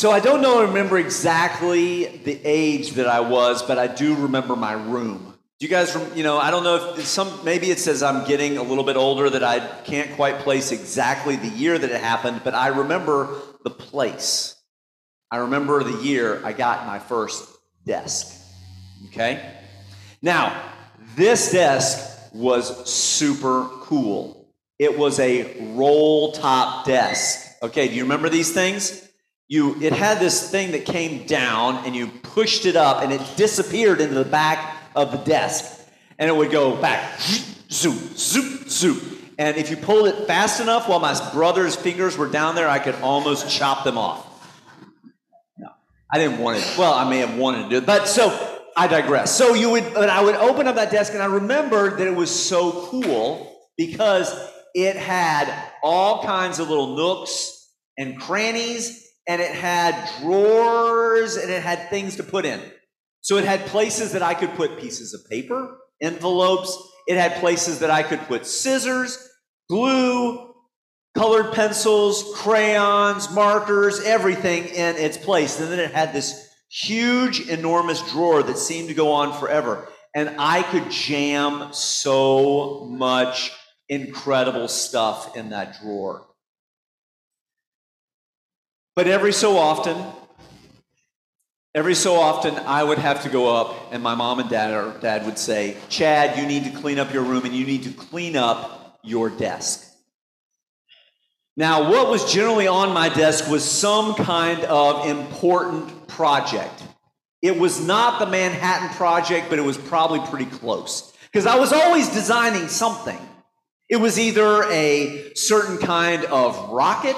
So I don't know, remember exactly the age that I was, but I do remember my room. Do you guys, you know, I don't know if some, maybe it says I'm getting a little bit older that I can't quite place exactly the year that it happened, but I remember the place. I remember the year I got my first desk. Okay? Now, this desk was super cool. It was a roll top desk. Okay, do you remember these things? You, it had this thing that came down and you pushed it up and it disappeared into the back of the desk. And it would go back, zoom, zoom, zoom. And if you pulled it fast enough while my brother's fingers were down there, I could almost chop them off. No, I didn't want it. Well, I may have wanted to do it. But so I digress. So you would, but I would open up that desk and I remembered that it was so cool because it had all kinds of little nooks and crannies and it had drawers and it had things to put in. So it had places that I could put pieces of paper, envelopes. It had places that I could put scissors, glue, colored pencils, crayons, markers, everything in its place. And then it had this huge, enormous drawer that seemed to go on forever. And I could jam so much incredible stuff in that drawer. But every so often, every so often, I would have to go up, and my mom and dad, or dad would say, Chad, you need to clean up your room and you need to clean up your desk. Now, what was generally on my desk was some kind of important project. It was not the Manhattan Project, but it was probably pretty close. Because I was always designing something. It was either a certain kind of rocket,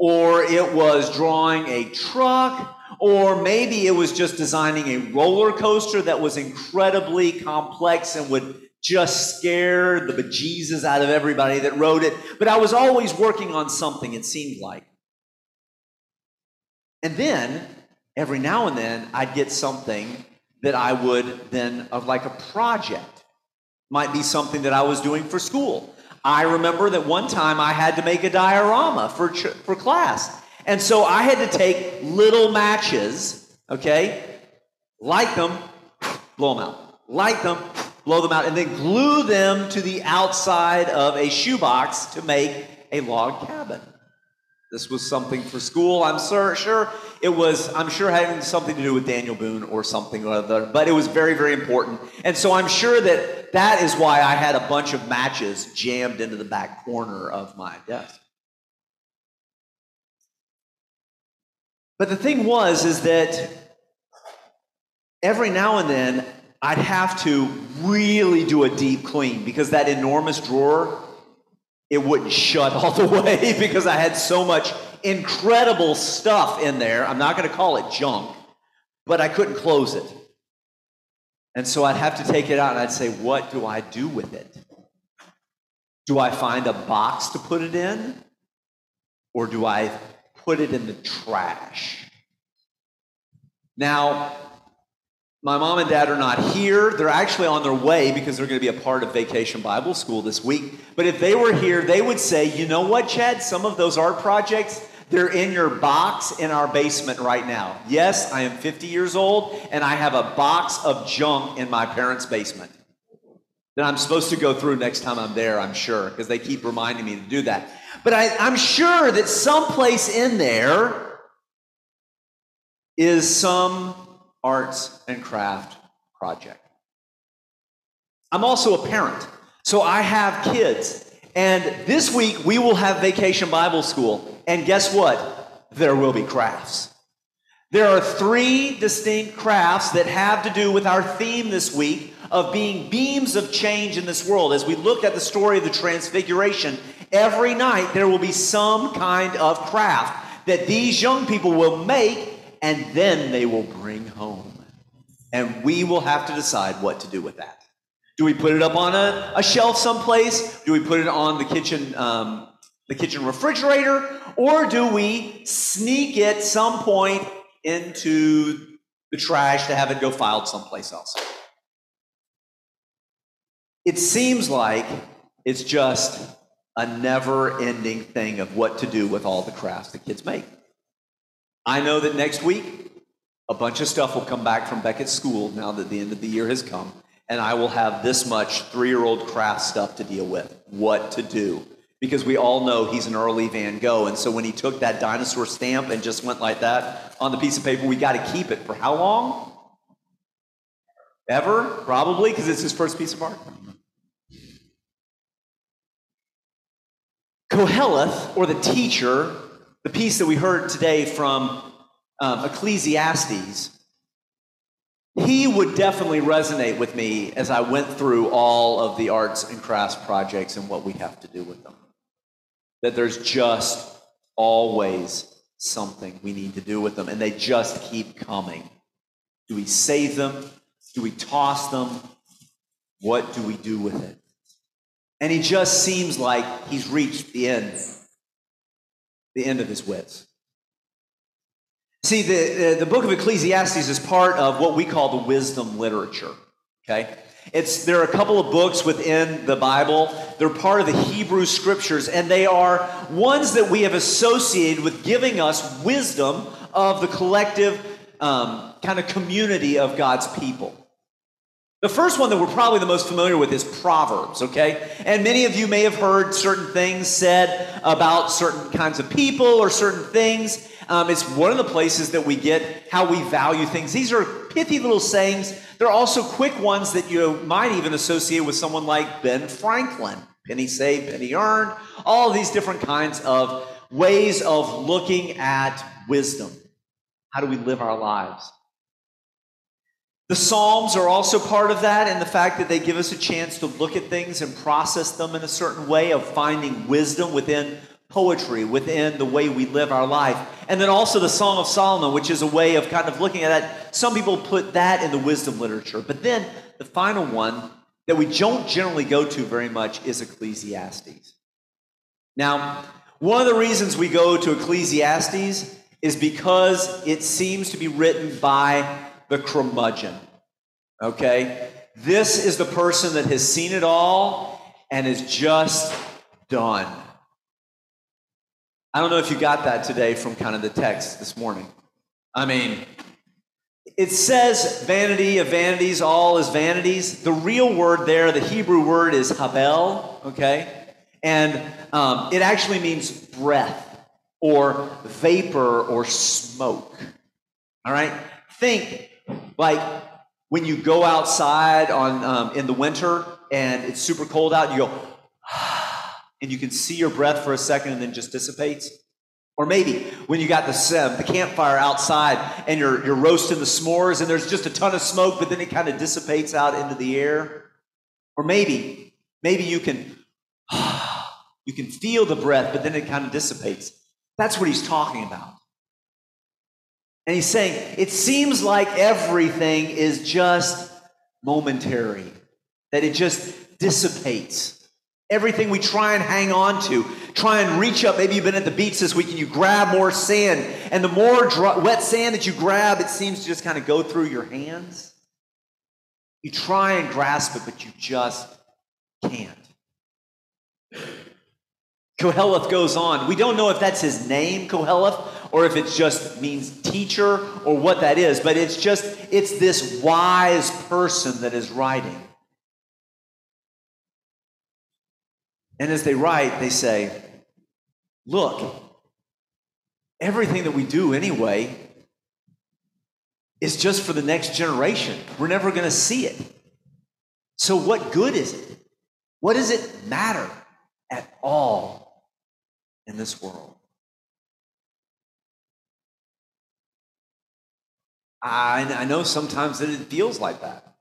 or it was drawing a truck, or maybe it was just designing a roller coaster that was incredibly complex and would just scare the bejesus out of everybody that rode it. But I was always working on something, it seemed like. And then, every now and then, I'd get something that I would then, of like a project, might be something that I was doing for school. I remember that one time I had to make a diorama for, for class. And so I had to take little matches, okay, light them, blow them out. Light them, blow them out, and then glue them to the outside of a shoebox to make a log cabin. This was something for school. I'm sure, sure it was. I'm sure having something to do with Daniel Boone or something or other. But it was very, very important. And so I'm sure that that is why I had a bunch of matches jammed into the back corner of my desk. But the thing was, is that every now and then I'd have to really do a deep clean because that enormous drawer, it wouldn't shut all the way because I had so much incredible stuff in there. I'm not going to call it junk, but I couldn't close it. And so I'd have to take it out and I'd say, What do I do with it? Do I find a box to put it in? Or do I put it in the trash? Now, my mom and dad are not here. They're actually on their way because they're going to be a part of Vacation Bible School this week. But if they were here, they would say, you know what, Chad? Some of those art projects, they're in your box in our basement right now. Yes, I am 50 years old and I have a box of junk in my parents' basement that I'm supposed to go through next time I'm there, I'm sure, because they keep reminding me to do that. But I, I'm sure that someplace in there is some arts and craft project. I'm also a parent, so I have kids. And this week we will have Vacation Bible School. And guess what? There will be crafts. There are three distinct crafts that have to do with our theme this week of being beams of change in this world. As we look at the story of the Transfiguration, every night there will be some kind of craft that these young people will make and then they will bring home. And we will have to decide what to do with that. Do we put it up on a, a shelf someplace? Do we put it on the kitchen, um, the kitchen refrigerator? Or do we sneak it some point into the trash to have it go filed someplace else? It seems like it's just a never ending thing of what to do with all the crafts the kids make. I know that next week, a bunch of stuff will come back from Beckett's school now that the end of the year has come, and I will have this much three year old craft stuff to deal with. What to do. Because we all know he's an early Van Gogh. And so when he took that dinosaur stamp and just went like that on the piece of paper, we got to keep it for how long? Ever? Probably, because it's his first piece of art. Koheleth, or the teacher, the piece that we heard today from um, Ecclesiastes, he would definitely resonate with me as I went through all of the arts and crafts projects and what we have to do with them. That there's just always something we need to do with them, and they just keep coming. Do we save them? Do we toss them? What do we do with it? And he just seems like he's reached the end, the end of his wits. See, the, the book of Ecclesiastes is part of what we call the wisdom literature. Okay? It's, there are a couple of books within the Bible. They're part of the Hebrew scriptures, and they are ones that we have associated with giving us wisdom of the collective um, kind of community of God's people. The first one that we're probably the most familiar with is Proverbs, okay? And many of you may have heard certain things said about certain kinds of people or certain things. Um, it's one of the places that we get how we value things. These are pithy little sayings. They're also quick ones that you might even associate with someone like Ben Franklin. Penny saved, penny earned. All these different kinds of ways of looking at wisdom. How do we live our lives? The Psalms are also part of that, and the fact that they give us a chance to look at things and process them in a certain way of finding wisdom within poetry, within the way we live our life. And then also the Song of Solomon, which is a way of kind of looking at that. Some people put that in the wisdom literature. But then the final one that we don't generally go to very much is Ecclesiastes. Now, one of the reasons we go to Ecclesiastes is because it seems to be written by the curmudgeon. Okay? This is the person that has seen it all and is just done. I don't know if you got that today from kind of the text this morning. I mean, it says vanity of vanities, all is vanities. The real word there, the Hebrew word is habel, okay? And um, it actually means breath or vapor or smoke. All right? Think like when you go outside on um, in the winter and it's super cold out, and you go, and you can see your breath for a second and then just dissipates. Or maybe when you got the um, the campfire outside and you're you're roasting the s'mores and there's just a ton of smoke, but then it kind of dissipates out into the air. Or maybe maybe you can you can feel the breath, but then it kind of dissipates. That's what he's talking about. And he's saying, it seems like everything is just momentary, that it just dissipates. Everything we try and hang on to, try and reach up. Maybe you've been at the beach this week and you grab more sand, and the more dry, wet sand that you grab, it seems to just kind of go through your hands. You try and grasp it, but you just can't. Koheleth goes on. We don't know if that's his name, Koheleth, or if it just means teacher or what that is, but it's just, it's this wise person that is writing. And as they write, they say, look, everything that we do anyway is just for the next generation. We're never going to see it. So, what good is it? What does it matter at all in this world? I, I know sometimes that it feels like that.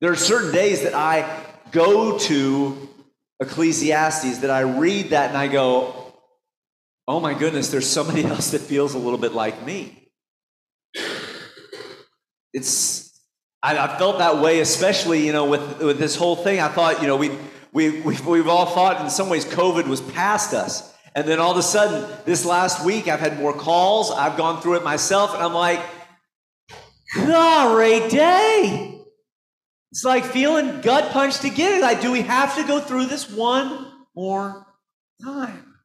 There are certain days that I go to Ecclesiastes, that I read that and I go, oh my goodness, there's somebody else that feels a little bit like me. It's, I, I felt that way, especially, you know, with, with this whole thing. I thought, you know, we, we, we've, we've all thought in some ways COVID was past us. And then all of a sudden, this last week, I've had more calls. I've gone through it myself, and I'm like, great day. It's like feeling gut punched again. Like, do we have to go through this one more time?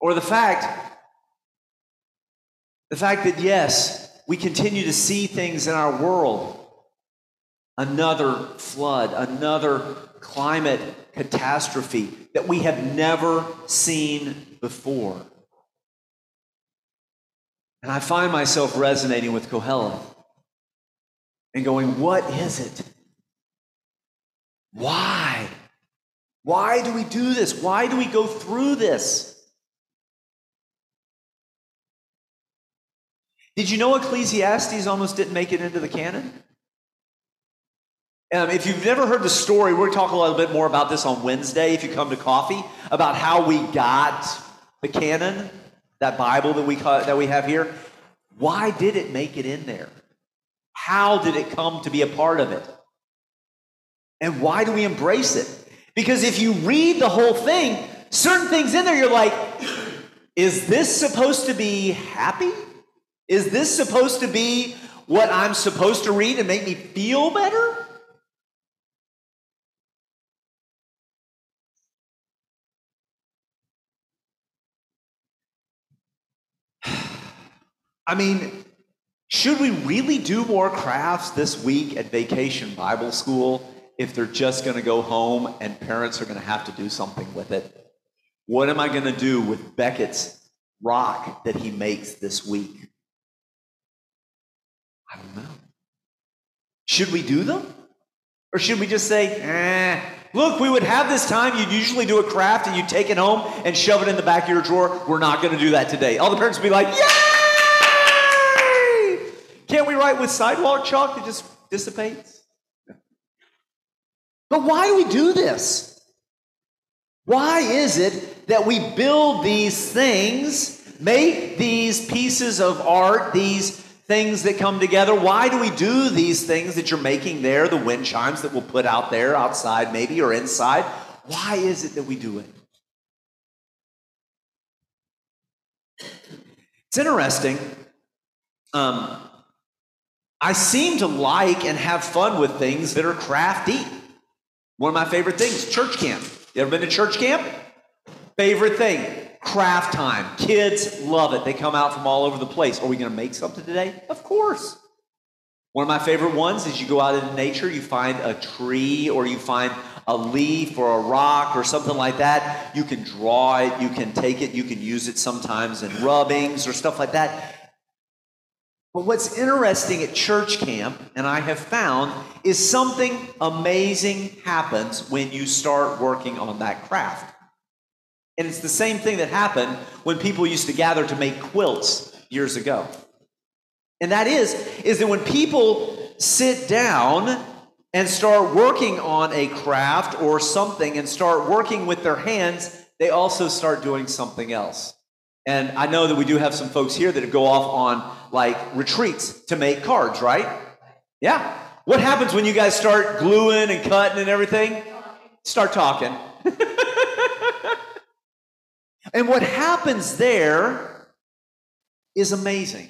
Or the fact, the fact that yes, we continue to see things in our world. Another flood, another climate catastrophe that we have never seen before. And I find myself resonating with Kohelet and going, What is it? Why? Why do we do this? Why do we go through this? Did you know Ecclesiastes almost didn't make it into the canon? Um, if you've never heard the story, we're going to talk a little bit more about this on Wednesday if you come to coffee, about how we got the canon, that Bible that we, that we have here. Why did it make it in there? How did it come to be a part of it? And why do we embrace it? Because if you read the whole thing, certain things in there, you're like, is this supposed to be happy? Is this supposed to be what I'm supposed to read and make me feel better? I mean, should we really do more crafts this week at Vacation Bible School if they're just going to go home and parents are going to have to do something with it? What am I going to do with Beckett's rock that he makes this week? I don't know. Should we do them? Or should we just say, eh, look, we would have this time. You'd usually do a craft and you'd take it home and shove it in the back of your drawer. We're not going to do that today. All the parents would be like, yeah! With sidewalk chalk that just dissipates? But why do we do this? Why is it that we build these things, make these pieces of art, these things that come together? Why do we do these things that you're making there, the wind chimes that we'll put out there, outside maybe, or inside? Why is it that we do it? It's interesting. Um, I seem to like and have fun with things that are crafty. One of my favorite things, church camp. You ever been to church camp? Favorite thing, craft time. Kids love it. They come out from all over the place. Are we going to make something today? Of course. One of my favorite ones is you go out into nature, you find a tree or you find a leaf or a rock or something like that. You can draw it, you can take it, you can use it sometimes in rubbings or stuff like that. But what's interesting at church camp, and I have found, is something amazing happens when you start working on that craft. And it's the same thing that happened when people used to gather to make quilts years ago. And that is, is that when people sit down and start working on a craft or something and start working with their hands, they also start doing something else. And I know that we do have some folks here that go off on like retreats to make cards, right? Yeah. What happens when you guys start gluing and cutting and everything? Start talking. and what happens there is amazing.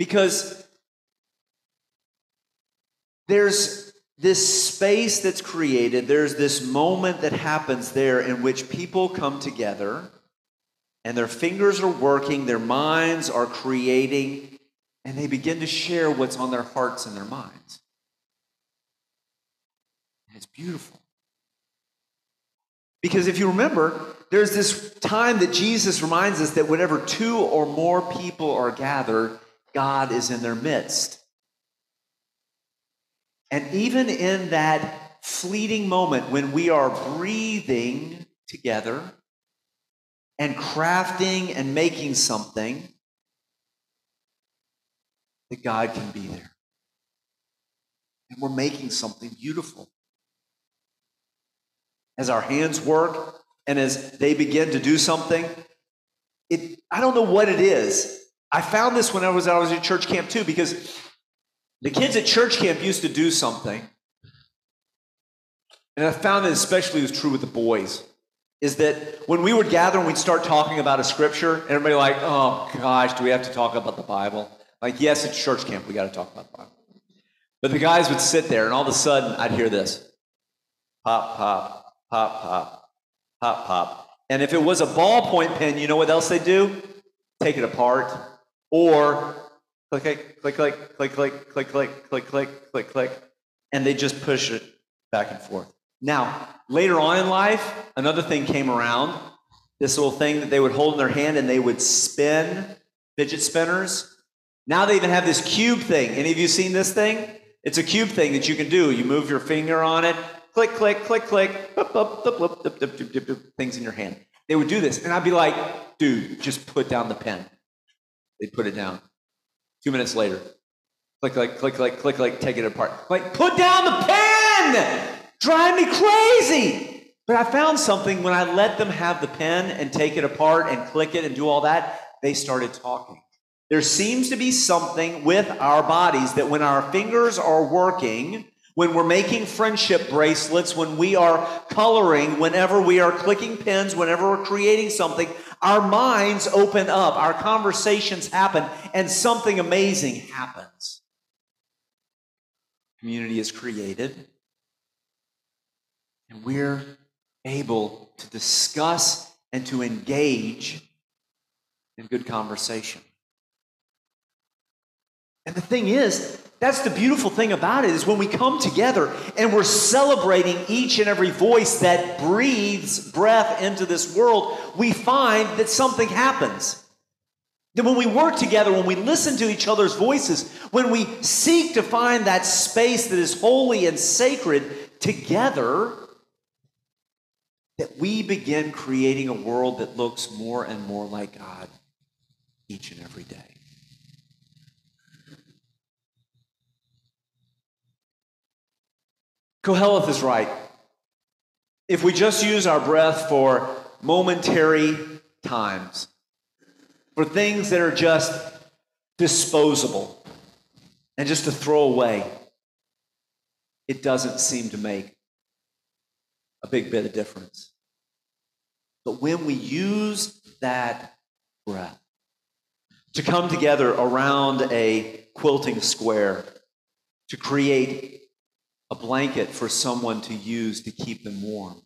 Because there's this space that's created, there's this moment that happens there in which people come together and their fingers are working, their minds are creating, and they begin to share what's on their hearts and their minds. And it's beautiful. Because if you remember, there's this time that Jesus reminds us that whenever two or more people are gathered, God is in their midst. And even in that fleeting moment when we are breathing together, and crafting and making something, that God can be there. And we're making something beautiful. As our hands work and as they begin to do something, it, I don't know what it is. I found this when I was, I was at church camp too, because the kids at church camp used to do something. And I found that especially was true with the boys is that when we would gather and we'd start talking about a scripture, and everybody like, oh gosh, do we have to talk about the Bible? Like, yes, it's church camp, we got to talk about the Bible. But the guys would sit there, and all of a sudden, I'd hear this pop, pop, pop, pop, pop, pop. And if it was a ballpoint pen, you know what else they do? Take it apart. Or click, click, click, click, click, click, click, click, click, click, click, and they just push it back and forth. Now, later on in life, another thing came around. This little thing that they would hold in their hand and they would spin fidget spinners. Now they even have this cube thing. Any of you seen this thing? It's a cube thing that you can do. You move your finger on it, click, click, click, click, things in your hand. They would do this, and I'd be like, dude, just put down the pen. They'd put it down. Two minutes later, click, click, click, click, click, click, take it apart. Like, put down the pen! Drive me crazy! But I found something when I let them have the pen and take it apart and click it and do all that, they started talking. There seems to be something with our bodies that when our fingers are working, when we're making friendship bracelets, when we are coloring, whenever we are clicking pens, whenever we're creating something, our minds open up, our conversations happen, and something amazing happens. Community is created, and we're able to discuss and to engage in good conversation. And the thing is, that's the beautiful thing about it is when we come together and we're celebrating each and every voice that breathes breath into this world, we find that something happens. That when we work together, when we listen to each other's voices, when we seek to find that space that is holy and sacred together, that we begin creating a world that looks more and more like God each and every day. Koheleth is right. If we just use our breath for momentary times, for things that are just disposable and just to throw away, it doesn't seem to make a big bit of difference. But when we use that breath to come together around a quilting square, to create a blanket for someone to use to keep them warm.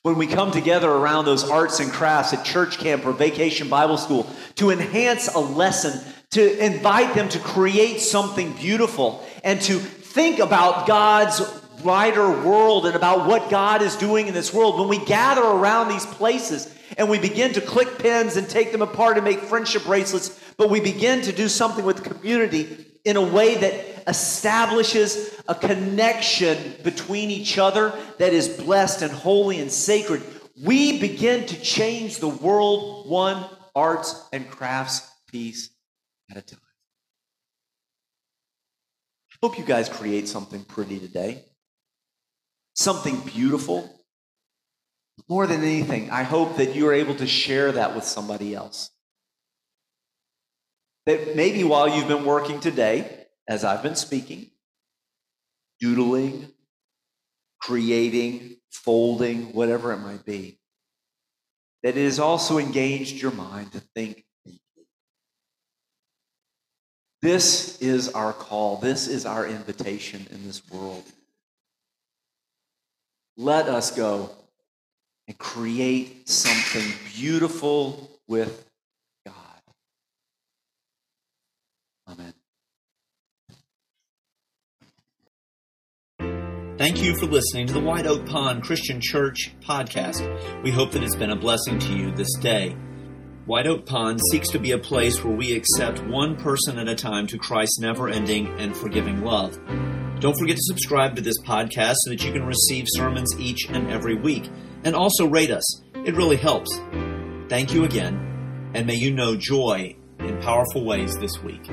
When we come together around those arts and crafts at church camp or vacation Bible school to enhance a lesson, to invite them to create something beautiful, and to think about God's wider world and about what God is doing in this world, when we gather around these places and we begin to click pens and take them apart and make friendship bracelets, but we begin to do something with community in a way that establishes a connection between each other that is blessed and holy and sacred, we begin to change the world one arts and crafts piece at a time. I hope you guys create something pretty today, something beautiful. More than anything, I hope that you are able to share that with somebody else. That maybe while you've been working today, as I've been speaking, doodling, creating, folding, whatever it might be, that it has also engaged your mind to think deeply. This is our call. This is our invitation in this world. Let us go and create something beautiful with God. Amen. Thank you for listening to the White Oak Pond Christian Church podcast. We hope that it's been a blessing to you this day. White Oak Pond seeks to be a place where we accept one person at a time to Christ's never ending and forgiving love. Don't forget to subscribe to this podcast so that you can receive sermons each and every week. And also rate us, it really helps. Thank you again, and may you know joy in powerful ways this week.